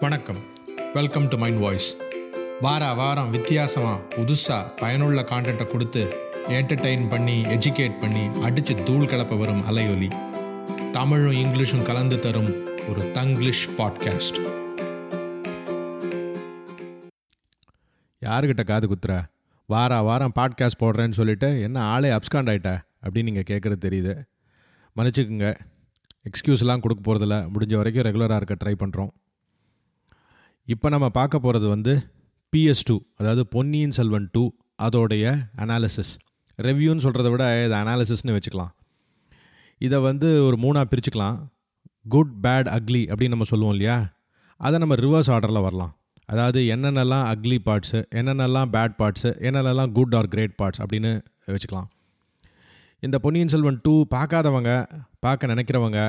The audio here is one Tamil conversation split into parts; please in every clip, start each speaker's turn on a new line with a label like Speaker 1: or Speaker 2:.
Speaker 1: வணக்கம். வெல்கம் டு மைண்ட் வாய்ஸ் வார வாரம் வித்தியாசமாக புதுசாக பயனுள்ள கான்டென்ட்டை கொடுத்து என்டர்டெயின் பண்ணி எஜுகேட் பண்ணி அடித்து தூள் கலப்ப வரும் அலையொலி. தமிழும் இங்கிலீஷும் கலந்து தரும் ஒரு தங்கிலீஷ் பாட்காஸ்ட்
Speaker 2: யாருக்கிட்ட காது குத்துற? வார வாரம் பாட்காஸ்ட் போடுறேன்னு சொல்லிட்டு என்ன ஆளே அப்ஸ்காண்ட் ஆகிட்ட அப்படின்னு நீங்கள் கேட்குறது தெரியுது. மன்னிச்சுக்குங்க. எக்ஸ்கியூஸ்லாம் கொடுக்க போகிறதில்ல முடிஞ்ச வரைக்கும் ரெகுலராக இருக்க ட்ரை பண்ணுறோம் இப்போ நம்ம பார்க்க போகிறது வந்து பிஎஸ் டூ அதாவது பொன்னியின் செல்வன் டூ அதோடைய அனாலிசிஸ் ரெவ்யூன்னு சொல்கிறத விட இது அனாலிசிஸ்னு வச்சுக்கலாம். இதை வந்து ஒரு மூணாக பிரிச்சுக்கலாம். குட் பேட் அக்லி அப்படின்னு நம்ம சொல்லுவோம் இல்லையா? அதை நம்ம ரிவர்ஸ் ஆர்டரில் வரலாம். அதாவது என்னென்னலாம் அக்லி பார்ட்ஸு என்னென்னலாம் பேட் பார்ட்ஸு என்னென்னலாம் குட் ஆர் கிரேட் பார்ட்ஸ் அப்படின்னு வச்சுக்கலாம். இந்த பொன்னியின் செல்வன் டூ பார்க்காதவங்க பார்க்க நினைக்கிறவங்க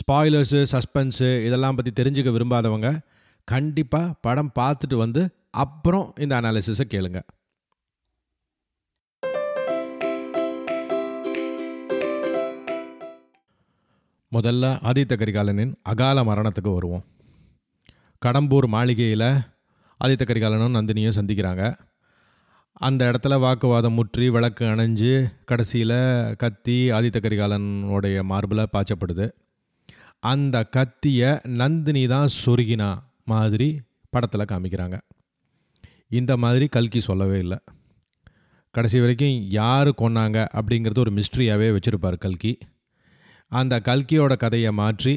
Speaker 2: ஸ்பாய்லர்ஸு சஸ்பென்ஸு இதெல்லாம் பற்றி தெரிஞ்சுக்க விரும்பாதவங்க கண்டிப்பாக படம் பார்த்துட்டு வந்து அப்புறம் இந்த அனாலிசிஸை கேளுங்க. முதல்ல ஆதித்த கரிகாலனின் அகால மரணத்துக்கு வருவோம். கடம்பூர் மாளிகையில் ஆதித்த கரிகாலனும் நந்தினியும் சந்திக்கிறாங்க. அந்த இடத்துல வாக்குவாதம் முற்றி விளக்கு அணைஞ்சு கடைசியில் கத்தி ஆதித்த கரிகாலனுடைய மார்பில் பாய்ச்சப்படுது. அந்த கத்தியை நந்தினி தான் சொருகினா. மாதிரி படத்தில் காமிக்கிறாங்க. இந்த மாதிரி கல்கி சொல்லவே இல்லை. கடைசி வரைக்கும் யார் கொன்னாங்க அப்படிங்கிறது ஒரு மிஸ்ட்ரியாகவே வச்சுருப்பார் கல்கி. அந்த கல்கியோட கதையை மாற்றி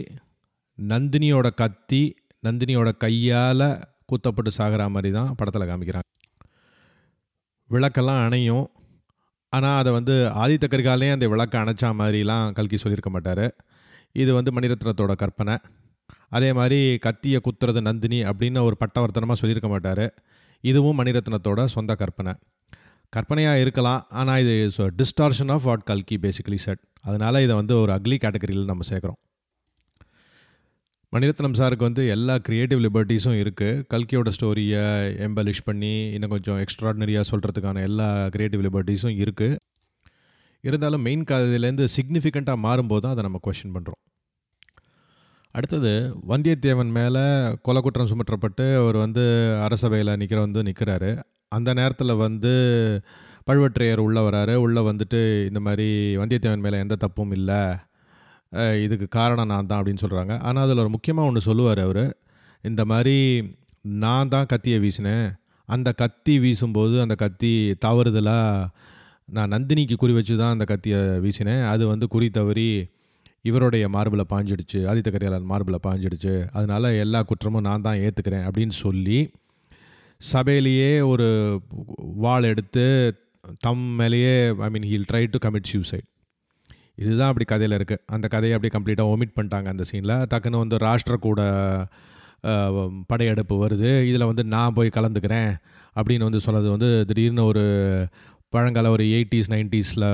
Speaker 2: நந்தினியோட கத்தி நந்தினியோட கையால் குத்தப்பட்டு சாகிற மாதிரி தான் படத்தில் காமிக்கிறாங்க. விளக்கெல்லாம் அணையும். ஆனால் அதை வந்து ஆதித்த கரிகாலே அந்த விளக்கை அணைச்சா மாதிரிலாம் கல்கி சொல்லியிருக்க மாட்டார். இது வந்து மணிரத்னத்தோட கற்பனை. அதே மாதிரி கத்தியை குத்துறது நந்தினி அப்படின்னு ஒரு பட்டவர்த்தனமாக சொல்லியிருக்க மாட்டார். இதுவும் மணிரத்னத்தோட சொந்த கற்பனை. கற்பனையாக இருக்கலாம் ஆனால் இது ஸோ டிஸ்டார்ஷன் ஆஃப் வாட் கல்கி பேசிக்கலி செட் அதனால் இதை வந்து ஒரு அக்லி கேட்டகரியில் நம்ம சேர்க்குறோம். மணிரத்னம் சாருக்கு வந்து எல்லா க்ரியேட்டிவ் லிபர்ட்டிஸும் இருக்குது கல்கியோட ஸ்டோரியை எம்பலிஷ் பண்ணி இன்னும் கொஞ்சம் எக்ஸ்ட்ராடினரியாக சொல்கிறதுக்கான எல்லா க்ரியேட்டிவ் லிபர்ட்டிஸும் இருக்குது இருந்தாலும் மெயின் கதையிலேருந்து சிக்னிஃபிகண்ட்டாக மாறும்போது தான் அதை நம்ம கொஷின் பண்ணுறோம் அடுத்தது வந்தியத்தேவன் மேலே கொலை குற்றம் சுமற்றப்பட்டு அவர் வந்து அரசவையில் நிற்கிற வந்து நிற்கிறாரு அந்த நேரத்தில் வந்து பழுவற்றையர் உள்ளே வராரு. உள்ளே வந்துட்டு இந்த மாதிரி வந்தியத்தேவன் மேலே எந்த தப்பும் இல்லை. இதுக்கு காரணம் நான் தான் அப்படின்னு சொல்கிறாங்க ஆனால் அதில் ஒரு முக்கியமாக ஒன்று சொல்லுவார் அவர். இந்த மாதிரி நான் தான் கத்தியை வீசினேன். அந்த கத்தி வீசும்போது அந்த கத்தி தவறுதலாக நான் நந்தினிக்கு குறி வச்சு தான் அந்த கத்தியை வீசினேன். அது வந்து குறி தவறி இவருடைய மார்பில் பாஞ்சிடுச்சு ஆதித்த கரிகாலன் மார்பில் பாஞ்சிடுச்சு அதனால் எல்லா குற்றமும் நான் தான் ஏற்றுக்கிறேன் அப்படின்னு சொல்லி சபையிலேயே ஒரு வாள் எடுத்து தம் மேலேயே I mean he'll try to commit suicide இதுதான் அப்படி கதையில் இருக்குது அந்த கதையை அப்படியே கம்ப்ளீட்டாக ஒமிட் பண்ணிட்டாங்க அந்த சீனில் டக்குன்னு வந்து ராஷ்டிர கூட படையெடுப்பு வருது. இதில் வந்து நான் போய் கலந்துக்கிறேன் அப்படின்னு வந்து சொன்னது வந்து திடீர்னு ஒரு பழங்கால ஒரு எயிட்டிஸ் நைன்ட்டீஸில்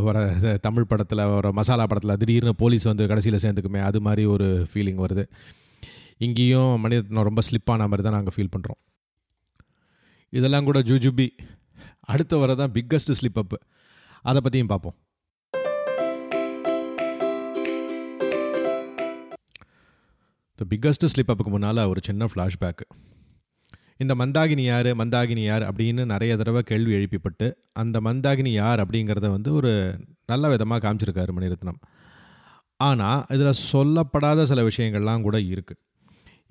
Speaker 2: வர தமிழ் படத்தில் வர மசாலா படத்தில் திடீர்னு போலீஸ் வந்து கடைசியில் சேர்ந்துக்குமே அது மாதிரி ஒரு ஃபீலிங் வருது. இங்கேயும் மனிதன் ரொம்ப ஸ்லிப்பான மாதிரி தான் நாங்கள் ஃபீல் பண்ணுறோம் இதெல்லாம் கூட ஜூஜுபி அடுத்த வர தான் பிக்கஸ்ட் ஸ்லிப் அப் அதை பற்றியும் பார்ப்போம் த பிக்கஸ்ட் ஸ்லிப் அப்புக்கு முன்னால் ஒரு சின்ன ஃப்ளாஷ்பேக்கு இந்த மந்தாகினி யார் மந்தாகினி யார் அப்படின்னு நிறைய தடவை கேள்வி எழுப்பிப்பட்டு அந்த மந்தாகினி யார் அப்படிங்கிறத வந்து ஒரு நல்ல விதமாக காமிச்சிருக்காரு மணிரத்னம். ஆனால் இதில் சொல்லப்படாத சில விஷயங்கள்லாம் கூட இருக்குது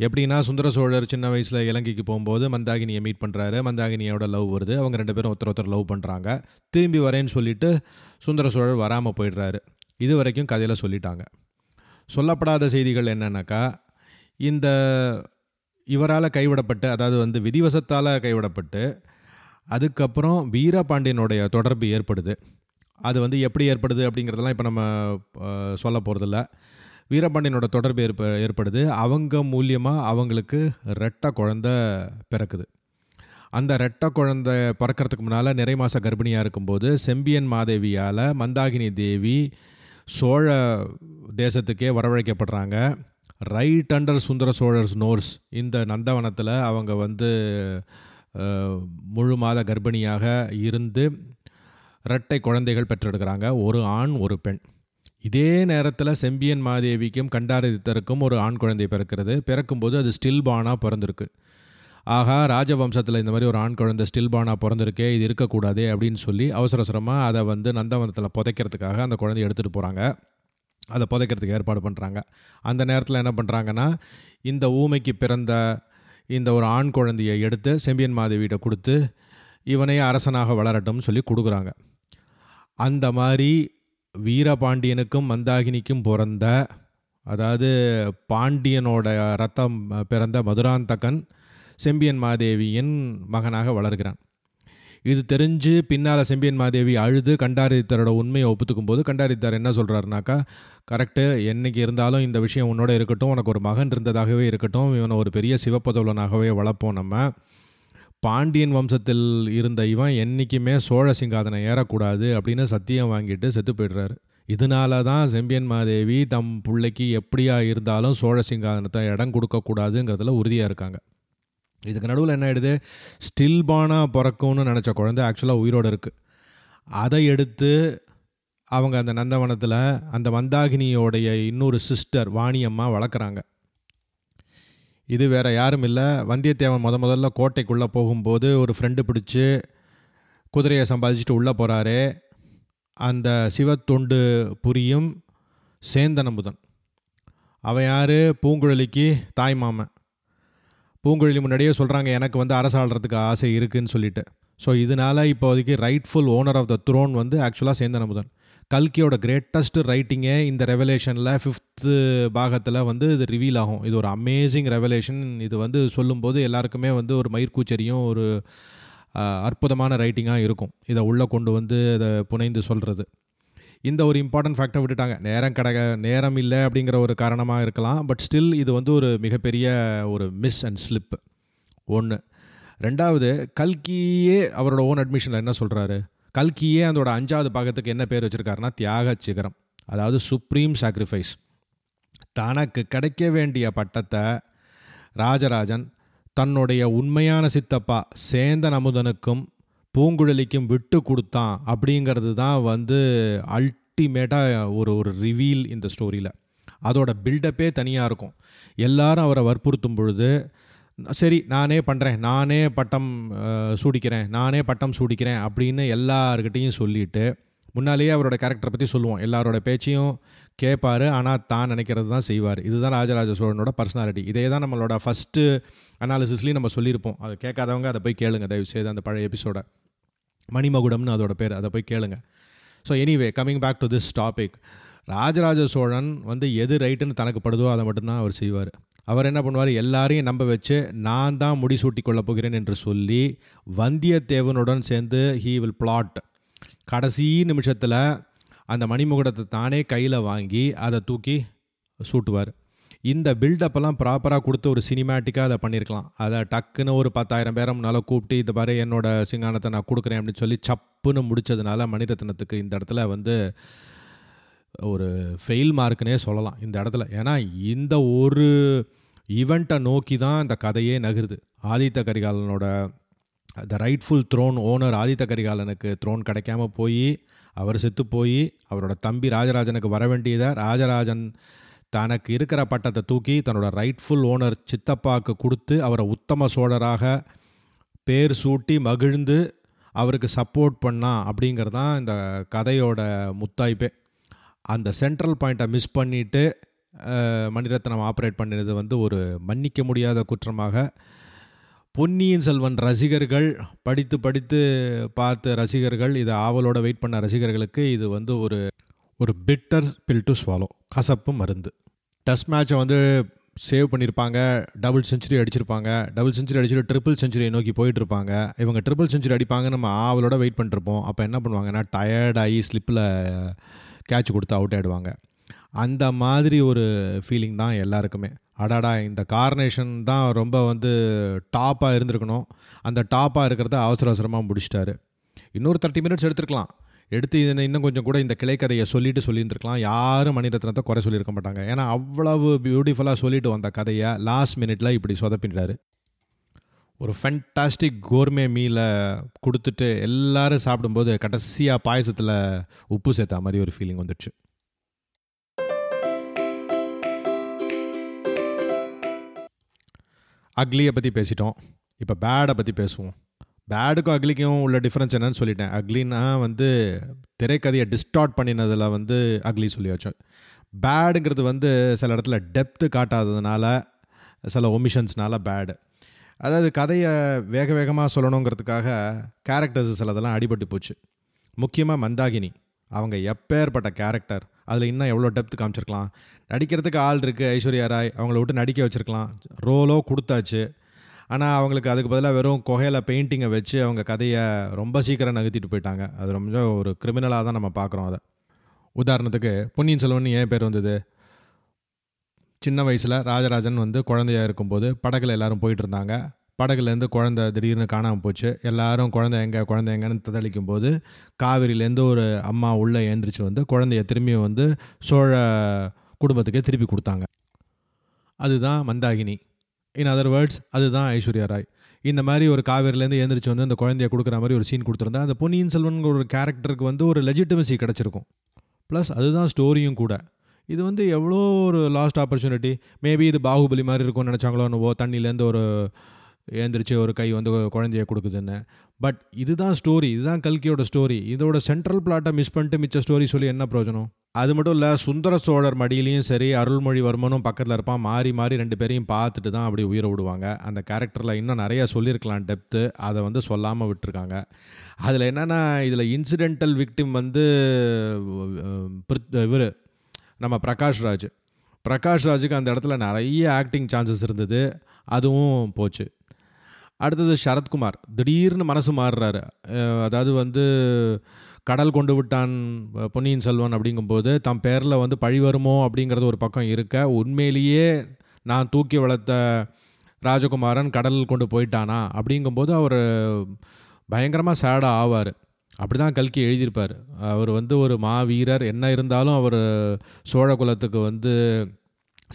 Speaker 2: எப்படின்னா சுந்தர சோழர் சின்ன வயசில் இலங்கைக்கு போகும்போது மந்தாகினியை மீட் பண்ணுறாரு மந்தாகினியோட லவ் வருது. அவங்க ரெண்டு பேரும் ஒருத்தர் ஒருத்தர் லவ் பண்ணுறாங்க திரும்பி வரேன்னு சொல்லிட்டு சுந்தர சோழர் வராமல் போயிடுறாரு. இது வரைக்கும் கதையில் சொல்லிட்டாங்க. சொல்லப்படாத செய்திகள் என்னன்னாக்கா இந்த இவரால் கைவிடப்பட்டு அதாவது வந்து விதிவசத்தால் கைவிடப்பட்டு அதுக்கப்புறம் வீரபாண்டியனுடைய தொடர்பு ஏற்படுது. அது வந்து எப்படி ஏற்படுது அப்படிங்கிறதெல்லாம் இப்போ நம்ம சொல்ல போகிறதில்ல வீரபாண்டியனோட தொடர்பு ஏற்ப ஏற்படுது. அவங்க மூலியமாக அவங்களுக்கு ரெட்டை குழந்த பிறக்குது. அந்த ரெட்டை குழந்தை பிறக்கறதுக்கு முன்னால் நிறை மாத கர்ப்பிணியாக இருக்கும்போது செம்பியன் மாதேவியால் மந்தாகினி தேவி சோழ தேசத்துக்கே வரவழைக்கப்படுறாங்க. ரைட் அண்டர் சுந்தர சோழர்ஸ் நோர்ஸ். இந்த நந்தவனத்தில் அவங்க வந்து முழு மாத கர்ப்பிணியாக இருந்து இரட்டை குழந்தைகள் பெற்றெடுக்கிறாங்க. ஒரு ஆண் ஒரு பெண். இதே நேரத்தில் செம்பியன் மாதேவிக்கும் கண்டாரதித்தருக்கும் ஒரு ஆண் குழந்தை பிறக்கிறது. பிறக்கும்போது அது ஸ்டில் பானாக பிறந்திருக்கு. ஆகா ராஜவம்சத்தில் இந்த மாதிரி ஒரு ஆண் குழந்தை ஸ்டில்பானாக பிறந்திருக்கே இது இருக்கக்கூடாது அப்படின்னு சொல்லி அவசர அவசரமாக அதை வந்து நந்தவனத்தில் புதைக்கிறதுக்காக அந்த குழந்தைய எடுத்துகிட்டு போகிறாங்க அதை புதைக்கிறதுக்கு ஏற்பாடு பண்ணுறாங்க அந்த நேரத்தில் என்ன பண்ணுறாங்கன்னா இந்த ஊமைக்கு பிறந்த இந்த ஒரு ஆண் குழந்தையை எடுத்து செம்பியன் மாதேவியிட்ட கொடுத்து இவனே அரசனாக வளரட்டும்னு சொல்லி கொடுக்குறாங்க. அந்த மாதிரி வீரபாண்டியனுக்கும் மந்தாகினிக்கும் பிறந்த அதாவது பாண்டியனோட ரத்தம் பிறந்த மதுராந்தகன் செம்பியன் மாதேவியின் மகனாக வளர்கிறான். இது தெரிஞ்சு பின்னால் செம்பியன் மாதேவி அழுது கண்டாரித்தரோட உண்மையை ஒப்புத்துக்கும் போது கண்டாரித்தார் என்ன சொல்கிறாருனாக்கா கரெக்டு என்னைக்கு இருந்தாலும் இந்த விஷயம் உன்னோட இருக்கட்டும் உனக்கு ஒரு மகன் இருந்ததாகவே இருக்கட்டும் இவனை ஒரு பெரிய சிவப்பதோலனாகவே வளர்ப்போம் நம்ம. பாண்டியன் வம்சத்தில் இருந்த இவன் என்றைக்குமே சோழ சிங்காதனை ஏறக்கூடாது அப்படின்னு சத்தியம் வாங்கிட்டு செத்து போய்டுறாரு. இதனால தான் செம்பியன் மாதேவி தம் பிள்ளைக்கு எப்படியா இருந்தாலும் சோழ சிங்காதனத்தை இடம் கொடுக்கக்கூடாதுங்கிறதுல உறுதியாக இருக்காங்க. இதுக்கு நடுவில் என்ன ஆகிடுது ஸ்டில்பானாக பிறக்கும்னு நினச்ச குழந்தை ஆக்சுவலாக உயிரோடு இருக்குது அதை எடுத்து அவங்க அந்த நந்தவனத்தில் அந்த மந்தாகினியோடைய இன்னொரு சிஸ்டர் வாணியம்மா வளர்க்குறாங்க. இது வேறு யாரும் இல்லை. வந்தியத்தேவன் முத முதல்ல கோட்டைக்குள்ளே போகும்போது ஒரு ஃப்ரெண்டு பிடிச்சி குதிரையை சம்பாதிச்சுட்டு உள்ளே போகிறாரு அந்த சிவத்தொண்டு புரியும் சேந்தனமுதன் அவன் யார்? பூங்குழலிக்கு தாய் மாமன். பூங்குழலி முன்னாடியே சொல்கிறாங்க எனக்கு வந்து அரசாள்றதுக்கு ஆசை இருக்குதுன்னு சொல்லிட்டு. ஸோ இதனால் இப்போதைக்கு rightful owner of the throne வந்து ஆக்சுவலாக சேந்தனமுதன். கல்கியோட கிரேட்டஸ்ட் ரைட்டிங்கே இந்த ரெவலேஷனில் ஃபிஃப்த்து பாகத்தில் வந்து இது ரிவீல் ஆகும். இது ஒரு அமேசிங் ரெவலேஷன் இது வந்து சொல்லும்போது எல்லாருக்குமே வந்து ஒரு மயிர்கூச்சரியும் ஒரு அற்புதமான ரைட்டிங்காக இருக்கும். இதை உள்ளே கொண்டு வந்து அதை புனைந்து சொல்கிறது இந்த ஒரு இம்பார்ட்டன்ட் ஃபேக்டை விட்டுட்டாங்க. நேரம் கடை நேரம் இல்லை அப்படிங்கிற ஒரு காரணமாக இருக்கலாம். பட் ஸ்டில் இது வந்து ஒரு மிகப்பெரிய ஒரு மிஸ் அண்ட் ஸ்லிப் ஒன்று ரெண்டாவது கல்கியே அவரோட ஓன் அட்மிஷனில் என்ன சொல்கிறாரு கல்கியே அதோட அஞ்சாவது பாகத்துக்கு என்ன பேர் வச்சுருக்காருன்னா தியாக சிகரம். அதாவது சுப்ரீம் சாக்ரிஃபைஸ் தனக்கு கிடைக்க வேண்டிய பட்டத்தை ராஜராஜன் தன்னுடைய உண்மையான சித்தப்பா சேந்தன் அமுதனுக்கும் பூங்குழலிக்கும் விட்டு கொடுத்தான் அப்படிங்கிறது தான் வந்து அல்டிமேட்டாக ஒரு ஒரு ரிவீல் இந்த ஸ்டோரியில் அதோட பில்டப்பே தனியாக இருக்கும். எல்லாரும் அவரை வற்புறுத்தும் பொழுது சரி நானே பண்ணுறேன் நானே பட்டம் சூடிக்கிறேன் நானே பட்டம் சூடிக்கிறேன் அப்படின்னு எல்லாருக்கிட்டேயும் சொல்லிவிட்டு முன்னாலேயே அவரோட கேரக்டரை பற்றி சொல்லுவோம். எல்லாரோட பேச்சையும் கேட்பார் ஆனால் தான் நினைக்கிறது தான் செய்வார். இதுதான் ராஜராஜ சோழனோட பர்சனாலிட்டி இதே தான் நம்மளோட ஃபஸ்ட்டு அனாலிசிஸ்லேயும் நம்ம சொல்லியிருப்போம். அதை கேட்காதவங்க அதை போய் கேளுங்க. தயவு செய்து அந்த பழைய எபிசோட மணிமகுடம்னு அதோட பேர். அதை போய் கேளுங்க. So anyway coming back to this topic Rajaraja Cholan வந்து எது ரைட்டுன்னு தனக்கு படுதோ அதை மட்டும்தான் அவர் செய்வார். அவர் என்ன பண்ணுவார்? எல்லாரையும் நம்ப வச்சு நான் தான் முடிசூட்டி கொள்ளப் போகிறேன் என்று சொல்லி வந்தியத்தேவனுடன் சேர்ந்து ஹீ வில் பிளாட் கடைசி நிமிஷத்தில் அந்த மணிமுகடத்தை தானே கையில் வாங்கி அதை தூக்கி சூட்டுவார். இந்த பில்டப்பெல்லாம் ப்ராப்பராக கொடுத்து ஒரு சினிமேட்டிக்காக அதை பண்ணியிருக்கலாம் அதை டக்குன்னு ஒரு பத்தாயிரம் பேரை முன்னால் கூப்பிட்டு இந்த மாதிரி என்னோட சிங்கானத்தை நான் கொடுக்குறேன் அப்படின்னு சொல்லி சப்புன்னு முடித்ததுனால மணிரத்னத்துக்கு இந்த இடத்துல வந்து ஒரு ஃபெயில் மார்க்குனே சொல்லலாம் இந்த இடத்துல. ஏன்னா இந்த ஒரு ஈவெண்ட்டை நோக்கி தான் இந்த கதையே நகருது. Aditha கரிகாலனோட the rightful throne owner Aditha கரிகாலனுக்கு throne கிடைக்காம போய் அவர் செத்து போய் அவரோட தம்பி ராஜராஜனுக்கு வர வேண்டியதை ராஜராஜன் தனக்கு இருக்கிற பட்டத்தை தூக்கி தன்னோட ரைட்ஃபுல் ஓனர் சித்தப்பாவுக்கு கொடுத்து அவரை உத்தம சோழராக பேர் சூட்டி மகிழ்ந்து அவருக்கு சப்போர்ட் பண்ணா அப்படிங்கிறது தான் இந்த கதையோட முத்தாய்ப்பே. அந்த சென்ட்ரல் பாயிண்ட்டை மிஸ் பண்ணிவிட்டு மணிரத்னம் ஆப்ரேட் பண்ணினது வந்து ஒரு மன்னிக்க முடியாத குற்றமாக பொன்னியின் செல்வன் ரசிகர்கள் படித்து படித்து பார்த்த ரசிகர்கள் இதை ஆவலோட வெயிட் பண்ண ரசிகர்களுக்கு இது வந்து ஒரு ஒரு பிட்டர் பில் டு ஸ்வாலோ கசப்பு மருந்து. டெஸ்ட் மேட்சை வந்து சேவ் பண்ணியிருப்பாங்க டபுள் செஞ்சுரி அடிச்சிருப்பாங்க டபுள் செஞ்சுரி அடிச்சுட்டு ட்ரிபிள் செஞ்சுரியை நோக்கி போயிட்டுருப்பாங்க. இவங்க ட்ரிபிள் செஞ்சுரி அடிப்பாங்க நம்ம ஆவலோட வெயிட் பண்ணிருப்போம். அப்போ என்ன பண்ணுவாங்கன்னா டயர்டாகி ஸ்லிப்பில் கேட்ச் கொடுத்து அவுட் ஆகிடுவாங்க அந்த மாதிரி ஒரு ஃபீலிங் தான் எல்லாருக்குமே. அடாடா இந்த கார்னேஷன் தான் ரொம்ப வந்து டாப்பாக இருந்திருக்கணும். அந்த டாப்பாக இருக்கிறத அவசர அவசரமாக முடிச்சிட்டாரு. இன்னொரு தேர்ட்டி மினிட்ஸ் எடுத்துருக்கலாம். எடுத்து இதை இன்னும் கொஞ்சம் கூட இந்த கிளைக்கதையை சொல்லிட்டு சொல்லியிருந்துருக்கலாம். யாரும் மணிரத்னத்தை குறை சொல்லியிருக்க மாட்டாங்க. ஏன்னா அவ்வளவு பியூட்டிஃபுல்லாக சொல்லிட்டு வந்த கதையை லாஸ்ட் மினிட்ல இப்படி சொதப்பின்றாரு ஒரு ஃபென்டாஸ்டிக் கோர்மே மீலை கொடுத்துட்டு எல்லாரும் சாப்பிடும்போது கடைசியாக பாயசத்தில் உப்பு சேர்த்த மாதிரி ஒரு ஃபீலிங் வந்துடுச்சு. அக்லியை பற்றி பேசிட்டோம். இப்போ பேடை பற்றி பேசுவோம். பேடுக்கும் அக்லிக்கும் உள்ள டிஃப்ரென்ஸ் என்னன்னு சொல்லிட்டேன். அக்லின்னா வந்து திரைக்கதையை டிஸ்டார்ட் பண்ணினதில் வந்து அக்லி சொல்லியாச்சு. பேடுங்கிறது வந்து சில இடத்துல டெப்த்து காட்டாததுனால சில ஒமிஷன்ஸ்னால பேடு அதாவது கதையை வேக வேகமாக சொல்லணுங்கிறதுக்காக கேரக்டர்ஸ் சிலதெல்லாம் அடிபட்டு போச்சு. முக்கியமாக மந்தாகினி. அவங்க எப்பேற்பட்ட கேரக்டர் அதில் இன்னும் எவ்வளோ டெப்த் காமிச்சிருக்கலாம். நடிக்கிறதுக்கு ஆள் இருக்குது ஐஸ்வர்யா ராய். அவங்கள விட்டு நடிக்க வச்சுருக்கலாம். ரோலோ கொடுத்தாச்சு. ஆனால் அவங்களுக்கு அதுக்கு பதிலாக வெறும் குகையில் பெயிண்டிங்கை வச்சு அவங்க கதையை ரொம்ப சீக்கிரம் நகர்த்திட்டு போயிட்டாங்க. அது ரொம்ப ஒரு கிரிமினலாக தான் நம்ம பார்க்குறோம் அதை. உதாரணத்துக்கு பொன்னியின் செல்வன் ஏன் பேர் வந்தது? சின்ன வயசில் ராஜராஜன் வந்து குழந்தையாக இருக்கும்போது படகுல எல்லாரும் போயிட்டு இருந்தாங்க. படகுலேருந்து குழந்தை திடீர்னு காணாமல் போச்சு. எல்லாரும் குழந்தை எங்கே குழந்தை எங்கன்னு தத்தளிக்கும் போது காவிரியிலேருந்து ஒரு அம்மா உள்ளே எழுந்திரிச்சு வந்து குழந்தைய திரும்பியும் வந்து சோழ குடும்பத்துக்கே திருப்பி கொடுத்தாங்க. அதுதான் மந்தாகினி. இன் அதர் வேர்ட்ஸ் அதுதான் ஐஸ்வர்யா ராய். இந்த மாதிரி ஒரு காவேரிலேருந்து எழுந்திரிச்சு வந்து அந்த குழந்தைய கொடுக்குற மாதிரி ஒரு சீன் கொடுத்துருந்தா அந்த பொன்னியின் செல்வன்கிற ஒரு கேரக்டருக்கு வந்து ஒரு லெஜிட்டமசி கிடச்சிருக்கும். ப்ளஸ் அதுதான் ஸ்டோரியும் கூட. இது வந்து எவ்வளோ ஒரு லாஸ்ட் ஆப்பர்ச்சுனிட்டி மேபி இது பாகுபலி மாதிரி இருக்கும்னு நினச்சாங்களோ என்னவோ தண்ணியிலேருந்து ஒரு ஏந்திரிச்சு ஒரு கை வந்து குழந்தைய கொடுக்குதுன்னு. பட் இதுதான் ஸ்டோரி இதுதான் கல்கியோட ஸ்டோரி இதோட சென்ட்ரல் பிளாட்டை மிஸ் பண்ணிட்டு மிச்ச ஸ்டோரி சொல்லி என்ன பிரயோஜனம்? அது மட்டும் இல்லை சுந்தர சோழர் மடியிலையும் சரி அருள்மொழிவர்மனும் பக்கத்தில் இருப்பான். மாறி மாறி ரெண்டு பேரையும் பார்த்துட்டு தான் அப்படி உயிரை விடுவாங்க. அந்த கேரக்டரில் இன்னும் நிறையா சொல்லியிருக்கலாம் டெப்த்து அதை வந்து சொல்லாமல் விட்டுருக்காங்க. அதில் என்னென்னா இதில் இன்சிடென்டல் விக்டிம் வந்து இவர் நம்ம பிரகாஷ் ராஜ். பிரகாஷ் ராஜுக்கு அந்த இடத்துல நிறைய ஆக்டிங் சான்சஸ் இருந்தது. அதுவும் போச்சு. அடுத்தது சரத்குமார். திடீர்னு மனசு மாறுறாரு. அதாவது வந்து கடல் கொண்டு விட்டான் பொன்னியின் செல்வன் அப்படிங்கும்போது தம் பேரில் வந்து பழி வருமோ அப்படிங்கிறது ஒரு பக்கம் இருக்க உண்மையிலேயே நான் தூக்கி வளர்த்த ராஜகுமாரன் கடல் கொண்டு போயிட்டானா அப்படிங்கும்போது அவர் பயங்கரமாக சேடாக ஆவார். அப்படி தான் கல்கி எழுதியிருப்பார். அவர் வந்து ஒரு மாவீரர் என்ன இருந்தாலும் அவர் சோழ குலத்துக்கு வந்து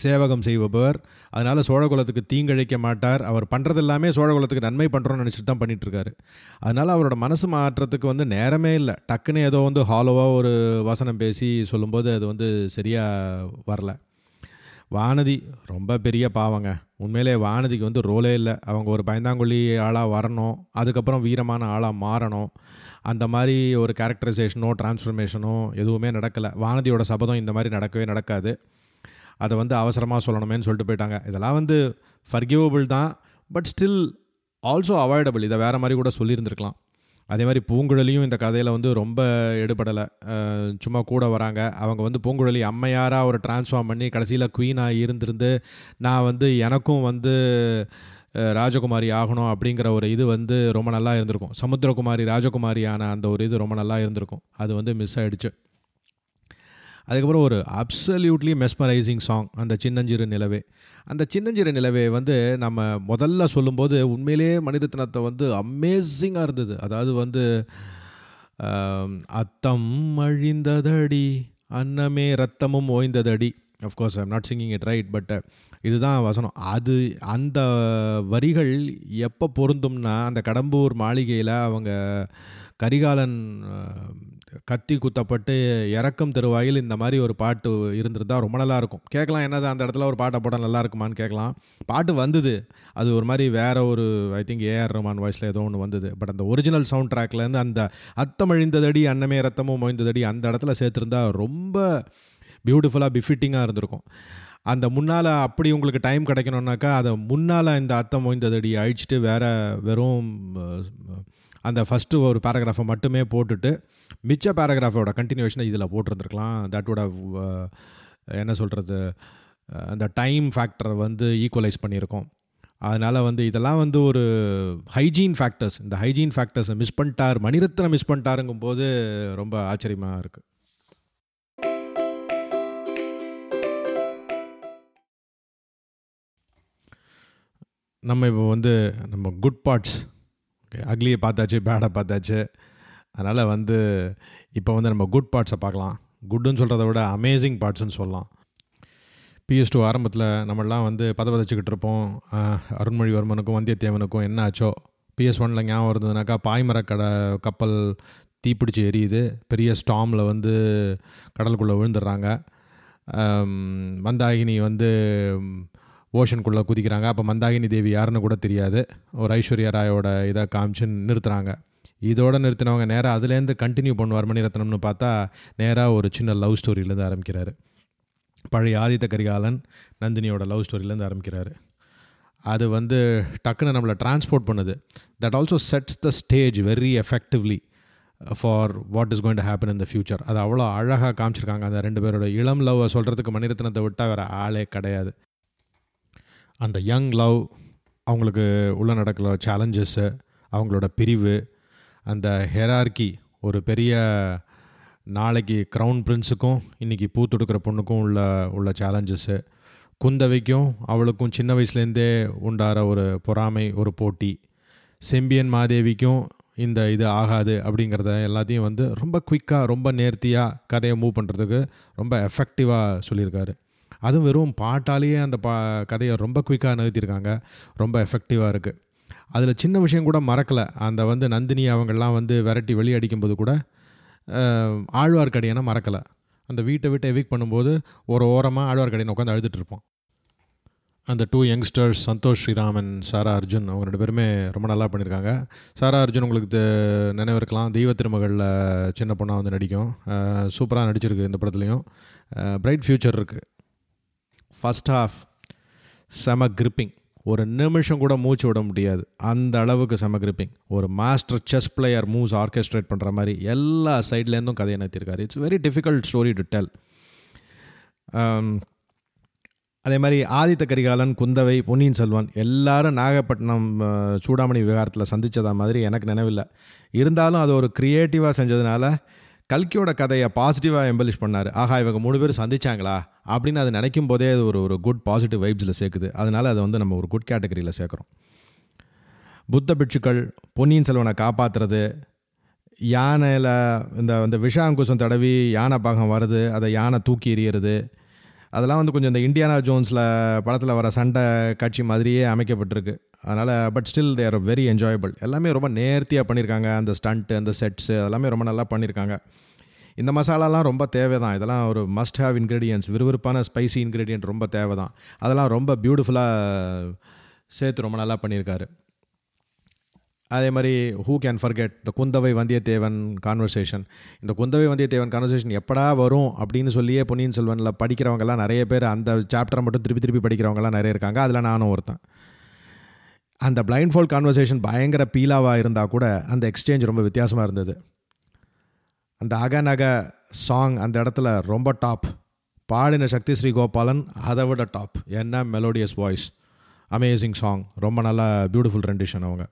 Speaker 2: சேவகம் செய்பவர். அதனால் சோழகுலத்துக்கு தீங்கிழைக்க மாட்டார். அவர் பண்ணுறது எல்லாமே சோழகுலத்துக்கு நன்மை பண்ணுறோன்னு நினச்சிட்டு தான் பண்ணிகிட்ருக்காரு அதனால் அவரோட மனசு மாற்றத்துக்கு வந்து நேரமே இல்லை. டக்குன்னு ஏதோ வந்து ஹாலோவாக ஒரு வசனம் பேசி சொல்லும்போது அது வந்து சரியாக வரல. வானதி ரொம்ப பெரிய பாவங்க. உண்மையிலே வானதிக்கு வந்து ரோலே இல்லை. அவங்க ஒரு பயந்தாங்கொல்லி ஆளாக வரணும். அதுக்கப்புறம் வீரமான ஆளாக மாறணும். அந்த மாதிரி ஒரு கேரக்டரைசேஷனோ டிரான்ஸ்ஃபர்மேஷனோ எதுவுமே நடக்கலை. வானதியோட சபதம் இந்த மாதிரி நடக்கவே நடக்காது. அதை வந்து அவசரமாக சொல்லணுமேன்னு சொல்லிட்டு போயிட்டாங்க. இதெல்லாம் வந்து ஃபர்கிவபிள் தான் பட் ஸ்டில் ஆல்சோ அவாய்டபிள் இதை வேறு மாதிரி கூட சொல்லியிருந்திருக்கலாம். அதே மாதிரி பூங்குழலியும் இந்த கதையில் வந்து ரொம்ப எடுபடலை. சும்மா கூட வராங்க. அவங்க வந்து பூங்குழலி அம்மையாராக ஒரு டிரான்ஸ்ஃபார்ம் பண்ணி கடைசியில் குவீனாக இருந்திருந்து நான் வந்து எனக்கும் வந்து ராஜகுமாரி ஆகணும் அப்படிங்கிற ஒரு இது வந்து ரொம்ப நல்லா இருந்திருக்கும். சமுத்திரகுமாரி ராஜகுமாரியான அந்த ஒரு இது ரொம்ப நல்லா இருந்திருக்கும். அது வந்து மிஸ் ஆகிடுச்சு அதுக்கப்புறம் ஒரு அப்சல்யூட்லி மெஸ்மரைசிங் சாங் அந்த சின்னஞ்சிறு நிலவே. அந்த சின்னஞ்சிறு நிலவே வந்து நம்ம முதல்ல சொல்லும்போது உண்மையிலேயே மணிரத்னத்தை வந்து அமேசிங்காக இருந்தது. அதாவது வந்து அத்தம் அழிந்ததடி அன்னமே ரத்தமும் ஓய்ந்ததடி. Of course I'm not singing it right but இதுதான் வசனம். அது அந்த வரிகள் எப்போ பொருந்தும்னா அந்த கடம்பூர் மாளிகையில் அவங்க கரிகாலன் கத்தி குத்தப்பட்டு இறக்கும் தருவாயில் இந்த மாதிரி ஒரு பாட்டு இருந்திருந்தால் ரொம்ப நல்லா இருக்கும் கேட்கலாம் என்னது அந்த இடத்துல ஒரு பாட்டை போட்டால் நல்லா இருக்குமான்னு கேட்கலாம். பாட்டு வந்தது. அது ஒரு மாதிரி வேற ஒரு ஐ திங்க் ஏஆர் ரஹ்மான் வாய்ஸில் ஏதோ ஒன்று வந்தது. பட் அந்த ஒரிஜினல் சவுண்ட் ட்ராக்லேருந்து அந்த அத்தமழிந்ததடி அன்னமே ரத்தமும் மொய்ந்ததடி அந்த இடத்துல சேர்த்துருந்தா ரொம்ப பியூட்டிஃபுல்லாக பிஃபிட்டிங்காக இருந்திருக்கும். அந்த முன்னால் அப்படி உங்களுக்கு டைம் கிடைக்கணுன்னாக்கா அதை முன்னால் இந்த அத்தம் மொய்ந்ததடி அழிச்சிட்டு வேற வெறும் அந்த ஃபஸ்ட்டு ஒரு பேராகிராஃபை மட்டுமே போட்டுட்டு மிச்ச பேராகிராஃபோட கண்டினியூஷனை இதில் போட்டிருந்துருக்கலாம். தட் would uh, என்ன சொல்கிறது uh, அந்த டைம் ஃபேக்டரை வந்து ஈக்குவலைஸ் பண்ணியிருக்கோம். அதனால் வந்து இதெல்லாம் வந்து ஒரு ஹைஜீன் ஃபேக்டர்ஸ் இந்த ஹைஜீன் ஃபேக்டர்ஸை மிஸ் பண்ணிட்டார் மணிரத்னம் மிஸ் பண்ணிட்டாருங்கும் போது ரொம்ப ஆச்சரியமாக இருக்குது நம்ம இப்போ வந்து நம்ம குட் பார்ட்ஸ் ஓகே அக்லியை பார்த்தாச்சு பேடை பார்த்தாச்சு அதனால் வந்து இப்போ வந்து நம்ம குட் பார்ட்ஸை பார்க்கலாம். குட்டுன்னு சொல்கிறத விட அமேசிங் பார்ட்ஸ்னு சொல்லலாம். பிஎஸ் டூ ஆரம்பத்தில் நம்மளாம் வந்து பதவதைச்சிக்கிட்டு இருப்போம். அருண்மொழிவர்மனுக்கும் வந்தியத்தேவனுக்கும் என்ன ஆச்சோ? பிஎஸ் ஒனில் ஞாபகம் இருந்ததுனாக்கா பாய்மரக்கடை கப்பல் தீப்பிடிச்சு எரியுது. பெரிய ஸ்டாமில் வந்து கடலுக்குள்ளே விழுந்துடுறாங்க. மந்தாகினி வந்து ஓஷனுக்குள்ளே குதிக்கிறாங்க. அப்போ மந்தாகினி தேவி யாருன்னு கூட தெரியாது. ஒரு ஐஸ்வர்யா ராயோட இதை காமிச்சுன்னு நிறுத்துகிறாங்க இதோட நிறுத்தினவங்க நேராக அதுலேருந்து கண்டினியூ பண்ணுவார் மணிரத்னம்னு பார்த்தா நேராக ஒரு சின்ன லவ் ஸ்டோரியிலேருந்து ஆரம்பிக்கிறாரு. பழைய ஆதித்த கரிகாலன் நந்தினியோட லவ் ஸ்டோரியிலேருந்து ஆரம்பிக்கிறாரு. அது வந்து டக்குன்னு நம்மளை டிரான்ஸ்போர்ட் பண்ணுது. That also sets the stage very effectively for what is going to happen in the future அது அவ்வளோ அழகாக காமிச்சிருக்காங்க. அந்த ரெண்டு பேரோட இளம் லவ்வை சொல்கிறதுக்கு மணிரத்னத்தை விட்டால் வேறு ஆளே கிடையாது. அந்த யங் லவ் அவங்களுக்கு உள்ள நடக்கிற சேலஞ்சஸ்ஸு அவங்களோட பிரிவு அந்த ஹெரார்கி ஒரு பெரிய நாளைக்கு க்ரௌன் பிரின்ஸுக்கும் இன்றைக்கி பூ தொடுக்கிற பொண்ணுக்கும் உள்ள உள்ள சேலஞ்சஸ்ஸு குந்தவைக்கும் அவளுக்கும் சின்ன வயசுலேருந்தே உண்டார ஒரு பொறாமை ஒரு போட்டி. செம்பியன் மாதேவிக்கும் இந்த இது ஆகாது அப்படிங்கிறத எல்லாத்தையும் வந்து ரொம்ப குயிக்காக ரொம்ப நேர்த்தியாக கதையை மூவ் பண்ணுறதுக்கு ரொம்ப எஃபெக்டிவாக சொல்லியிருக்காரு. அதுவும் வெறும் பாட்டாலேயே அந்த பா கதையை ரொம்ப குயிக்காக நிறுத்தியிருக்காங்க ரொம்ப எஃபெக்டிவாக இருக்குது அதில் சின்ன விஷயம் கூட மறக்கலை. அந்த வந்து நந்தினி அவங்கெல்லாம் வந்து விரட்டி வெளியே அடிக்கும்போது கூட அஹ், ஆழ்வார்க்கடியனை மறக்கலை. அந்த வீட்டை விட்டு எவிக் பண்ணும்போது ஒரு ஓரமாக ஆழ்வார்க்கடியன் உட்காந்து அழுதுட்டு அந்த டூ யங்ஸ்டர்ஸ் சந்தோஷ் ஸ்ரீராமன் சாரா அர்ஜுன் அவங்க ரெண்டு பேருமே ரொம்ப நல்லா பண்ணியிருக்காங்க சாரா அர்ஜுன் உங்களுக்கு தெ- நினைவு இருக்கலாம். தெய்வ திருமகளில் சின்ன பொண்ணாக வந்து நடிக்கும். சூப்பராக நடிச்சிருக்கு இந்த படத்துலையும். பிரைட் ஃப்யூச்சர் இருக்குது ஃபஸ்ட் ஹாஃப் செம கிரிப்பிங் ஒரு நிமிஷம் கூட மூச்சு விட முடியாது. அந்த அளவுக்கு செம கிரிப்பிங் ஒரு master chess player moves orchestrate பண்ணுற மாதிரி எல்லா சைட்லேருந்தும் கதையை நிறுத்திருக்காரு it's very difficult story to tell um, அதே மாதிரி ஆதித்த கரிகாலன் குந்தவை பொன்னியின் செல்வன் எல்லாரும் நாகப்பட்டினம் சூடாமணி விவகாரத்தில் சந்தித்ததா மாதிரி எனக்கு நினைவில்லை. இருந்தாலும் அது ஒரு க்ரியேட்டிவாக செஞ்சதுனால கல்கியோட கதையை பாசிட்டிவாக எம்பலிஷ் பண்ணார். ஆஹா இவங்க மூணு பேர் சந்திச்சாங்களா? அப்படின்னு அது நினைக்கும் போதே அது ஒரு ஒரு குட் பாசிட்டிவ் வைப்ஸில் சேர்க்குது. அதனால் அதை வந்து நம்ம ஒரு குட் கேட்டகரியில் சேர்க்குறோம். புத்த பிட்சுக்கள் பொன்னியின் செல்வனை காப்பாற்றுறது யானையில் இந்த இந்த விஷாங்குசம் தடவி யானை பாகம் வருது அதை யானை தூக்கி எறியறது அதெல்லாம் வந்து கொஞ்சம் இந்த இந்தியானா ஜோன்ஸில் படத்தில் வர சண்டை காட்சி மாதிரியே அமைக்கப்பட்டிருக்கு. அதனால் but still there very enjoyable எல்லாமே ரொம்ப நேர்த்தியாக பண்ணியிருக்காங்க அந்த ஸ்டண்ட்டு அந்த செட்ஸு அதெல்லாமே ரொம்ப நல்லா பண்ணியிருக்காங்க இந்த மசாலாலாம் ரொம்ப தேவை தான் இதெல்லாம் ஒரு மஸ்ட் ஹேவ் இன்க்ரீடியன்ஸ் விறுவிறுப்பான ஸ்பைசி இன்க்ரீடியன்ட் ரொம்ப தேவை தான் அதெல்லாம் ரொம்ப பியூட்டிஃபுல்லாக சேர்த்து ரொம்ப நல்லா பண்ணியிருக்காரு அதே மாதிரி ஹூ கேன் ஃபர்கெட் இந்த குந்தவை வந்தியத்தேவன் கான்வர்சேஷன் இந்த குந்தவை வந்தியத்தேவன் கான்வர்சேஷன் எப்படா வரும் அப்படின்னு சொல்லியே பொன்னியின் செல்வனில் படிக்கிறவங்கலாம் நிறைய பேர் அந்த சாப்டரை மட்டும் திருப்பி திருப்பி படிக்கிறவங்கலாம் நிறைய இருக்காங்க. அதில் நானும் ஒருத்தன். அந்த பிளைண்ட் ஃபோல் கான்வர்சேஷன் பயங்கர பீலாவாக இருந்தால் கூட அந்த எக்ஸ்சேஞ்ச் ரொம்ப வித்தியாசமாக இருந்தது. அந்த அகநக சாங் அந்த இடத்துல ரொம்ப டாப் பாடின சக்தி ஸ்ரீ கோபாலன் அதை விட டாப் என்ன மெலோடியஸ் வாய்ஸ் அமேசிங் சாங் ரொம்ப நல்லா பியூட்டிஃபுல் ரெண்டிஷன் அவங்க.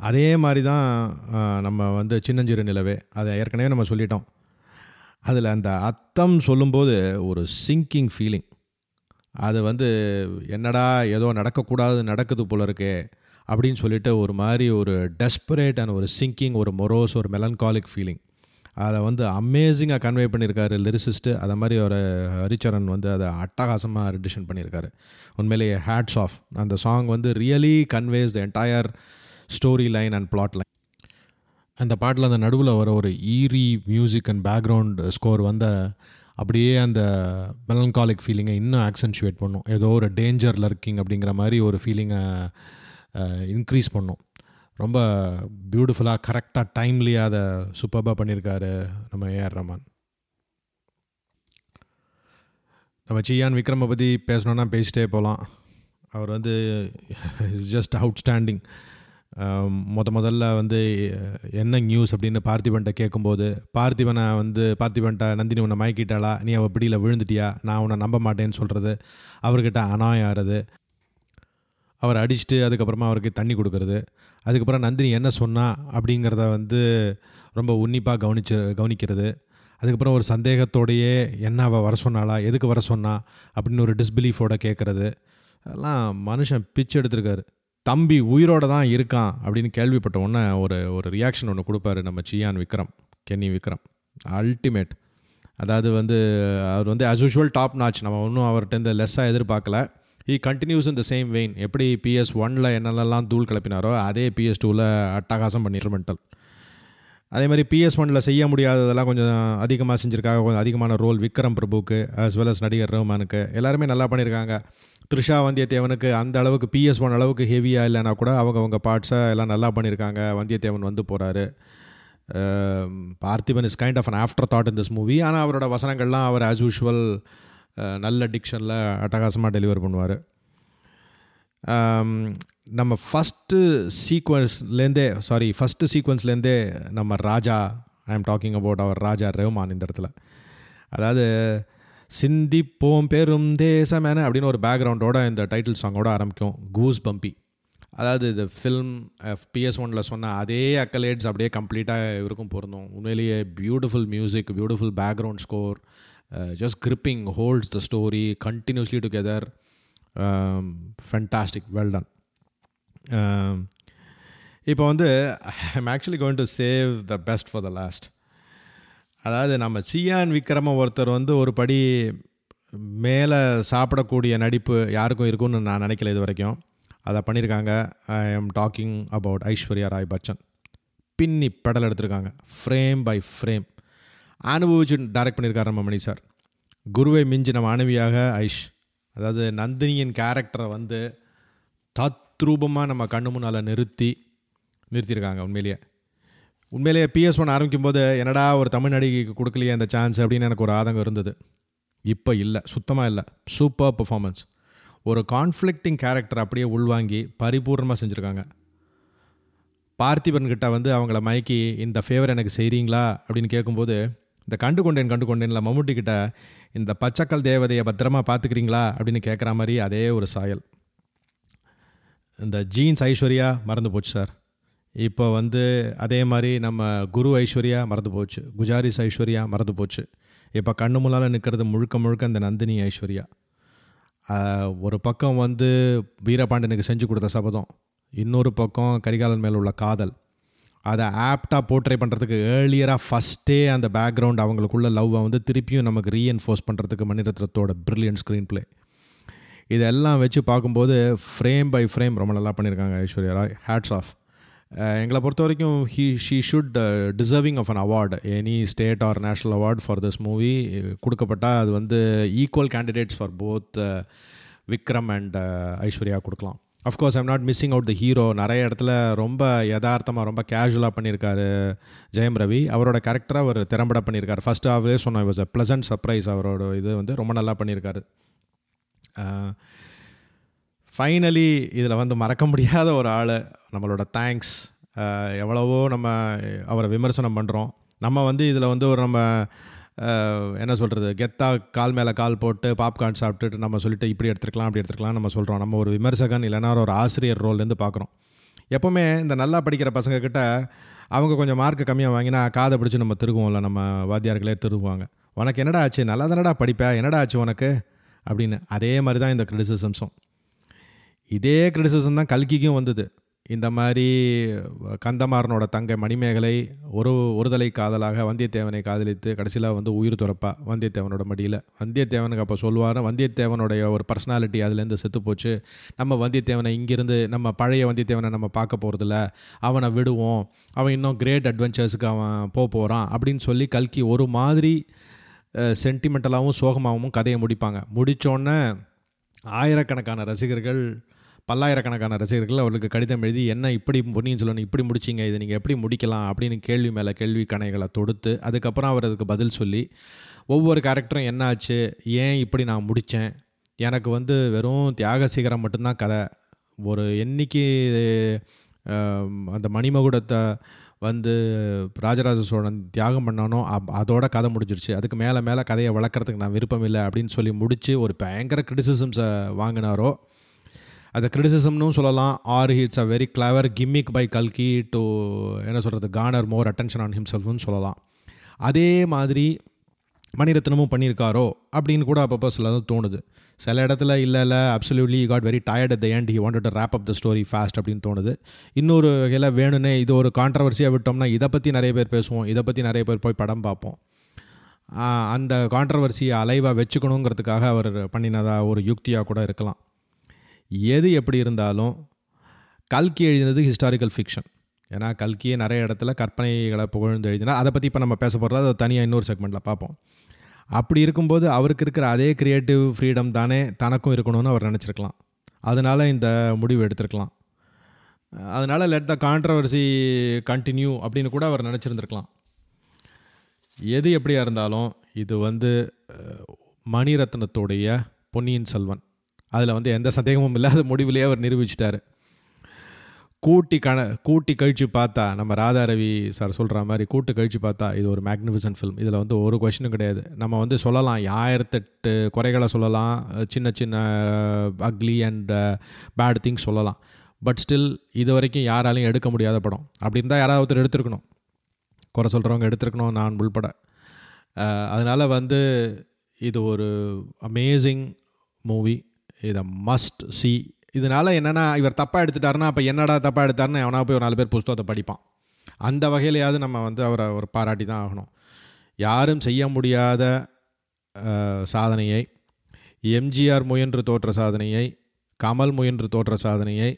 Speaker 2: அதே மாதிரி தான் நம்ம வந்து சின்னஞ்சிறு நிலவே அதை ஏற்கனவே நம்ம சொல்லிட்டோம். அதில் அந்த அர்த்தம் சொல்லும்போது ஒரு சிங்கிங் ஃபீலிங் அது வந்து என்னடா ஏதோ நடக்கக்கூடாது நடக்குது போல இருக்கே அப்படின்னு சொல்லிட்டு ஒரு மாதிரி ஒரு டெஸ்பரேட் அண்ட் ஒரு சிங்கிங் ஒரு மொரோஸ் ஒரு மெலன்காலிக் ஃபீலிங் அதை வந்து அமேசிங்காக கன்வே பண்ணியிருக்காரு லிரிசிஸ்ட்டு அதை மாதிரி ஒரு ஹரிச்சரன் வந்து அதை அட்டகாசமாக ரெடிஷன் பண்ணியிருக்காரு உண்மையிலேயே ஹேட்ஸ் ஆஃப் அந்த சாங் வந்து really conveys the entire story line and plot line அந்த பாட்டில் அந்த நடுவில் வர ஒரு eerie music and background score வந்த அப்படியே அந்த மெலன்காலிக் ஃபீலிங்கை இன்னும் ஆக்சென்ச்சுவேட் பண்ணும். ஏதோ ஒரு டேஞ்சர் லர்க்கிங் அப்படிங்கிற மாதிரி ஒரு ஃபீலிங்கை இன்க்ரீஸ் பண்ணும். ரொம்ப பியூட்டிஃபுல்லாக கரெக்டாக டைம்லியாக அதை சூப்பராக பண்ணியிருக்காரு நம்ம ஏஆர் ரமான் நம்ம சியான் விக்ரமை பற்றி பேசணுன்னா பேசிட்டே போகலாம் அவர் வந்து இஸ் ஜஸ்ட் அவுட்ஸ்டாண்டிங் முத முதல்ல வந்து என்ன நியூஸ் அப்படின்னு பார்த்திபன்ட்ட கேட்கும்போது பார்த்திபனை வந்து பார்த்திபன்ட்ட நந்தினி உன்னை மயக்கிட்டாளா? நீ அவள் பிடியில் விழுந்துட்டியா? நான் உன்னை நம்ப மாட்டேன்னு சொல்கிறது அவர்கிட்ட அனாயம் ஆறது. அவர் அடிச்சுட்டு அதுக்கப்புறமா அவருக்கு தண்ணி கொடுக்கறது. அதுக்கப்புறம் நந்தினி என்ன சொன்னா அப்படிங்கிறத வந்து ரொம்ப உன்னிப்பாக கவனிச்சு கவனிக்கிறது. அதுக்கப்புறம் ஒரு சந்தேகத்தோடையே என்ன அவள் வர சொன்னாளா? எதுக்கு வர சொன்னா? அப்படின்னு ஒரு டிஸ்பிலீஃபோட கேட்குறது அதெல்லாம் மனுஷன் பிச்சு எடுத்திருக்காரு. தம்பி உயிரோட தான் இருக்கான் அப்படின்னு கேள்விப்பட்ட உடனே ஒரு ஒரு ரியாக்ஷன் ஒன்று கொடுப்பாரு நம்ம சியான் விக்ரம் கென்னி விக்ரம். அல்டிமேட் அதாவது வந்து அவர் வந்து அஸ் யூஷுவல் டாப் நாச் நம்ம ஒன்றும் அவர்கிட்ட லெஸ்ஸாக எதிர்பார்க்கல. ஈ கண்டினியூஸ் இந்த சேம் வெயின் எப்படி பிஎஸ் ஒனில் என்னென்னலாம் தூள் கிளப்பினாரோ அதே பிஎஸ் டூவில் அட்டகாசம் பண்ணி இன்ஸ்ட்ருமெண்டல் அதே மாதிரி பிஎஸ் ஒனில் செய்ய முடியாததெல்லாம் கொஞ்சம் அதிகமாக செஞ்சுருக்காங்க. கொஞ்சம் அதிகமான ரோல் விக்ரம் பிரபுக்கு அஸ் வெல் அஸ் நடிகர் ரஹ்மானுக்கு எல்லாருமே நல்லா பண்ணியிருக்காங்க த்ரிஷா வந்தியத்தேவனுக்கு அந்த அளவுக்கு பிஎஸ் ஒன் அளவுக்கு ஹெவியாக இல்லைனா கூட அவங்க அவங்க பார்ட்ஸை எல்லாம் நல்லா பண்ணியிருக்காங்க வந்தியத்தேவன் வந்து போகிறாரு Parthiban is kind of an after thought in this movie ஆனால் அவரோட வசனங்கள்லாம் அவர் ஆஸ் யூஷுவல் நல்ல டிக்ஷனில் அட்டகாசமாக டெலிவர் பண்ணுவார். நம்ம ஃபஸ்ட்டு சீக்வன்ஸ்லேருந்தே சாரி ஃபஸ்ட்டு சீக்வன்ஸ்லேருந்தே நம்ம Raja I am talking about அவர் ராஜா ரஹ்மான் இந்த இடத்துல. அதாவது சிந்திப்போம் பெரும் தேசமேன அப்படின்னு ஒரு பேக்ரவுண்டோட இந்த டைட்டில் சாங்கோட ஆரம்பிக்கும். கூஸ் பம்பி அதாவது இது ஃபில்ம் பிஎஸ் ஒனில் சொன்ன அதே அக்கலேட்ஸ் அப்படியே கம்ப்ளீட்டாக இவருக்கும் பொருந்தும். உண்மையிலேயே beautiful music beautiful background score just gripping holds the story continuously together fantastic well done Um, இப்போ வந்து I'm actually going to save the best for the last அதாவது நம்ம சியான் விக்ரம ஒருத்தர் வந்து ஒரு படி மேலே சாப்பிடக்கூடிய நடிப்பு யாருக்கும் இருக்கும்னு நான் நினைக்கல இது வரைக்கும். அதை பண்ணியிருக்காங்க I am talking about Aishwarya Rai Bachchan. பின்னி பெடல் எடுத்திருக்காங்க. ஃப்ரேம் பை ஃப்ரேம் அனுபவிச்சு டைரக்ட் பண்ணியிருக்காரு நம்ம மணி சார். குருவை மிஞ்சின மாணவியாக ஐஷ். அதாவது நந்தினியின் கேரக்டரை வந்து தத்ரூபமாக நம்ம கண்ணு முன்னால் நிறுத்தி நிறுத்தியிருக்காங்க உண்மையிலேயே. உண்மையிலேயே பிஎஸ் ஒன் ஆரம்பிக்கும் போது என்னடா ஒரு தமிழ் நடிகைக்கு கொடுக்கலையே அந்த சான்ஸ் அப்படின்னு எனக்கு ஒரு ஆதங்கம் இருந்தது. இப்போ இல்லை சுத்தமாக இல்லை. சூப்பர் பர்ஃபாமன்ஸ் ஒரு கான்ஃப்ளிக்டிங் கேரக்டர் அப்படியே உள்வாங்கி பரிபூர்ணமாக செஞ்சுருக்காங்க. பார்த்திபன் கிட்டே வந்து அவங்கள மயக்கி இந்த ஃபேவர் எனக்கு செய்கிறீங்களா அப்படின்னு கேட்கும்போது இந்த கண்டு கொண்டேன் கண்டு கொண்டேன்ல மம்முட்டி கிட்ட இந்த பச்சைக்கல் தேவதையை பத்திரமா பார்த்துக்கிறீங்களா? அப்படின்னு கேட்குற மாதிரி அதே ஒரு சாயல். இந்த ஜீன்ஸ் ஐஸ்வர்யா மறந்து போச்சு சார். இப்போ வந்து அதே மாதிரி நம்ம குரு ஐஸ்வர்யா மறந்து போச்சு குஜாரிஸ் ஐஸ்வர்யா மறந்து போச்சு. இப்போ கண்ணு முன்னால் நிற்கிறது முழுக்க முழுக்க இந்த நந்தினி ஐஸ்வர்யா. ஒரு பக்கம் வந்து வீரபாண்டனுக்கு செஞ்சு கொடுத்த சபதம் இன்னொரு பக்கம் கரிகாலன் மேல் உள்ள காதல். அதை ஆப்டாக போர்ட்ரே பண்ணுறதுக்கு ஏர்லியராக ஃபஸ்ட்டே அந்த பேக்ரவுண்ட் அவங்களுக்குள்ள லவ்வை வந்து திருப்பியும் நமக்கு ரீஎன்ஃபோர்ஸ் பண்ணுறதுக்கு மணிரத்னத்தோட ப்ரில்லியன் ஸ்க்ரீன் பிளே இதெல்லாம் வச்சு பார்க்கும்போது ஃப்ரேம் பை ஃப்ரேம் ரொம்ப நல்லா பண்ணியிருக்காங்க ஐஸ்வர்யா ராய். ஹேட்ஸ் ஆஃப் எங்களை பொறுத்த வரைக்கும் he she should deserving of an award any state or national award for this movie கொடுக்கப்பட்டால் அது வந்து equal candidates for both Vikram and Aishwarya கொடுக்கலாம். Of course I'm not missing out the hero நிறைய இடத்துல ரொம்ப யதார்த்தமாக ரொம்ப கேஷுவலாக பண்ணியிருக்காரு ஜெயம் ரவி. அவரோட கேரக்டராக அவர் திறம்பட பண்ணியிருக்காரு. ஃபர்ஸ்ட் ஹாஃப்லேயே சொன்னோம் வாஸ் அ ப்ளசன்ட் சர்ப்ரைஸ் அவரோட இது வந்து ரொம்ப நல்லா பண்ணியிருக்காரு. Uh, ஃபைனலி இதில் வந்து மறக்க முடியாத ஒரு ஆள் நம்மளோட தேங்க்ஸ் uh, எவ்வளவோ நம்ம அவரை விமர்சனம் பண்ணுறோம் நம்ம வந்து இதில் வந்து ஒரு நம்ம uh, என்ன சொல்கிறது கெத்தா கால் மேலே கால் போட்டு பாப்கார்ன் சாப்பிட்டுட்டு நம்ம சொல்லிட்டு இப்படி எடுத்துருக்கலாம் அப்படி எடுத்துருக்கலாம் நம்ம சொல்கிறோம் நம்ம ஒரு விமர்சகன் இல்லைனா ஒரு ஆசிரியர் ரோல்லேருந்து பார்க்குறோம் எப்போவுமே இந்த நல்லா படிக்கிற பசங்கக்கிட்ட அவங்க கொஞ்சம் மார்க் கம்மியாக வாங்கினா காதை பிடிச்சி நம்ம திருகுவோம்ல நம்ம வாத்தியார்களே திருகுவாங்க. உனக்கு என்னடா ஆச்சு? நல்லா தானடா படிப்பேன் என்னடா ஆச்சு உனக்கு? அப்படின்னு அதே மாதிரி தான் இந்த கிரிட்டிசிசம்ஸும் இதே கிரிட்டிசிசம் தான் கல்கிக்கும் வந்தது. இந்த மாதிரி கந்தமாறனோட தங்கை மணிமேகலை ஒரு ஒருதலை காதலாக வந்தியத்தேவனை காதலித்து கடைசியில் வந்து உயிர் துறப்பா வந்தியத்தேவனோட மடியில். வந்தியத்தேவனுக்கு அப்போ சொல்லுவார் வந்தியத்தேவனுடைய ஒரு பர்சனாலிட்டி அதுலேருந்து செத்து போச்சு. நம்ம வந்தியத்தேவனை இங்கிருந்து நம்ம பழைய வந்தியத்தேவனை நம்ம பார்க்க போகிறதில்ல அவனை விடுவோம். அவன் இன்னும் கிரேட் அட்வென்ச்சர்ஸுக்கு அவன் போக போகிறான் அப்படின்னு சொல்லி கல்கி ஒரு மாதிரி சென்டிமெண்டலாகவும் சோகமாகவும் கதையை முடிப்பாங்க. முடித்தோடனே ஆயிரக்கணக்கான ரசிகர்கள் பல்லாயிரக்கணக்கான ரசிகர்கள் அவர்களுக்கு கடிதம் எழுதி என்ன இப்படி பொன்னியின் செல்வன் இப்படி முடிச்சிங்க? இதை நீங்கள் எப்படி முடிக்கலாம்? அப்படின்னு கேள்வி மேலே கேள்வி கணைகளை தொடுத்து அதுக்கப்புறம் அவர் அதுக்கு பதில் சொல்லி ஒவ்வொரு கேரக்டரும் என்ன ஆச்சு? ஏன் இப்படி நான் முடித்தேன் எனக்கு வந்து வெறும் தியாக சிகரம் மட்டும்தான் கதை. ஒரு என்னைக்கு அந்த மணிமகுடத்தை வந்து ராஜராஜ சோழன் தியாகம் பண்ணானோ அப்- அதோட கதை முடிஞ்சிருச்சு. அதுக்கு மேலே மேலே கதையை வளர்க்குறதுக்கு நான் விருப்பம் இல்லை அப்படின்னு சொல்லி முடித்து ஒரு பயங்கர கிரிட்டிசிசம்ஸை வாங்கினாரோ அதை கிரிட்டிசிசம்னு சொல்லலாம். Or it's a very clever gimmick by கல்கி டு என்ன சொல்கிறது கானர் மோர் அட்டென்ஷன் ஆன் ஹிம்செல்ஃப்னு சொல்லலாம். அதே மாதிரி மணிரத்னமும் பண்ணியிருக்காரோ அப்படின்னு கூட அப்பப்போ சில தோணுது. சில இடத்துல இல்லை இல்லை absolutely got very tired at the end. He wanted wrap up up story fast அப்படின்னு தோணுது. இன்னொரு வகையில் வேணும்னே இது ஒரு கான்ட்ரவர்சியாக விட்டோம்னா இதை பற்றி நிறைய பேர் பேசுவோம் இதை பற்றி நிறைய பேர் போய் படம் பார்ப்போம். அந்த கான்ட்ரவர்சியை அலைவாக வச்சுக்கணுங்கிறதுக்காக அவர் பண்ணினதா ஒரு யுக்தியாக கூட இருக்கலாம். எது எப்படி இருந்தாலும் கல்கி எழுதினது ஹிஸ்டாரிக்கல் ஃபிக்ஷன் ஏன்னா கல்கியே நிறைய இடத்துல கற்பனைகளை புகழ்ந்து எழுதினா அதை பற்றி இப்போ நம்ம பேச போகிறது அதை தனியாக இன்னொரு செக்மெண்ட்டில் பார்ப்போம். அப்படி இருக்கும்போது அவருக்கு இருக்கிற அதே க்ரியேட்டிவ் ஃப்ரீடம் தானே தனக்கும் இருக்கணும்னு அவர் நினச்சிருக்கலாம். அதனால் இந்த முடிவு எடுத்திருக்கலாம். அதனால் லெட் த கான்ட்ரவர்சி கண்டினியூ அப்படின்னு கூட அவர் நினச்சிருந்துருக்கலாம். எது எப்படியா இருந்தாலும் இது வந்து மணிரத்னத்துடைய பொன்னியின் செல்வன். அதில் வந்து எந்த சந்தேகமும் இல்லாத முடிவிலேயே அவர் நிரூபிச்சிட்டாரு. கூட்டி கண கூட்டி கழிச்சு பார்த்தா நம்ம ராதா ரவி சார் சொல்கிற மாதிரி கூட்டு கழிச்சு பார்த்தா இது ஒரு மேக்னிஃபிசன்ட் ஃபிலிம் இதில் வந்து ஒரு கொஷினும் கிடையாது. நம்ம வந்து சொல்லலாம் ஆயிரத்தெட்டு குறைகளை சொல்லலாம் சின்ன சின்ன அக்லி அண்ட் பேட் திங்ஸ் சொல்லலாம். பட் ஸ்டில் இது வரைக்கும் யாராலையும் எடுக்க முடியாத படம். அப்படி இருந்தால் யாராவது ஒருத்தர் எடுத்திருக்கணும். குறை சொல்கிறவங்க எடுத்திருக்கணும் நான் உள்பட. அதனால் வந்து இது ஒரு அமேசிங் மூவி இதை மஸ்ட் சி இதனால் என்னென்னா இவர் தப்பாக எடுத்துட்டாருன்னா அப்போ என்னடா தப்பாக எடுத்தாருன்னு எவனா போய் ஒரு நாலு பேர் புஸ்தகத்தை படிப்பான். அந்த வகையிலையாவது நம்ம வந்து அவரை ஒரு பாராட்டி தான் ஆகணும். யாரும் செய்ய முடியாத சாதனையை எம்ஜிஆர் முயன்று தோற்ற சாதனையை கமல் முயன்று தோற்ற சாதனையை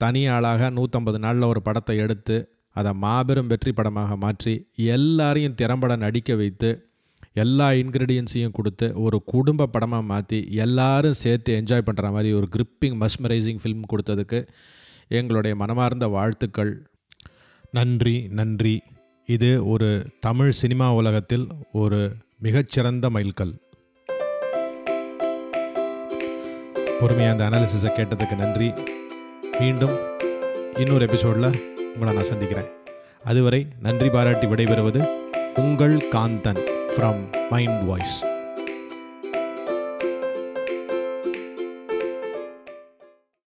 Speaker 2: தனி ஆளாக நூற்றம்பது நாளில் ஒரு படத்தை எடுத்து அதை மாபெரும் வெற்றி படமாக மாற்றி எல்லாரையும் திறம்பட நடிக்க வைத்து எல்லா இன்க்ரீடியன்ஸையும் கொடுத்து ஒரு குடும்ப படமாக மாற்றி எல்லாரும் சேர்த்து என்ஜாய் பண்ணுற மாதிரி ஒரு கிரிப்பிங் மஸ்மரைசிங் ஃபிலிம் கொடுத்ததுக்கு எங்களுடைய மனமார்ந்த வாழ்த்துக்கள். நன்றி நன்றி. இது ஒரு தமிழ் சினிமா உலகத்தில் ஒரு மிகச்சிறந்த மைல்கல். பொறுமையாக அந்த அனாலிசிஸை கேட்டதுக்கு நன்றி. மீண்டும் இன்னொரு எபிசோடில் உங்களை நான் சந்திக்கிறேன். அதுவரை நன்றி பாராட்டி விடைபெறுவது உங்கள் காந்தன். From mind voice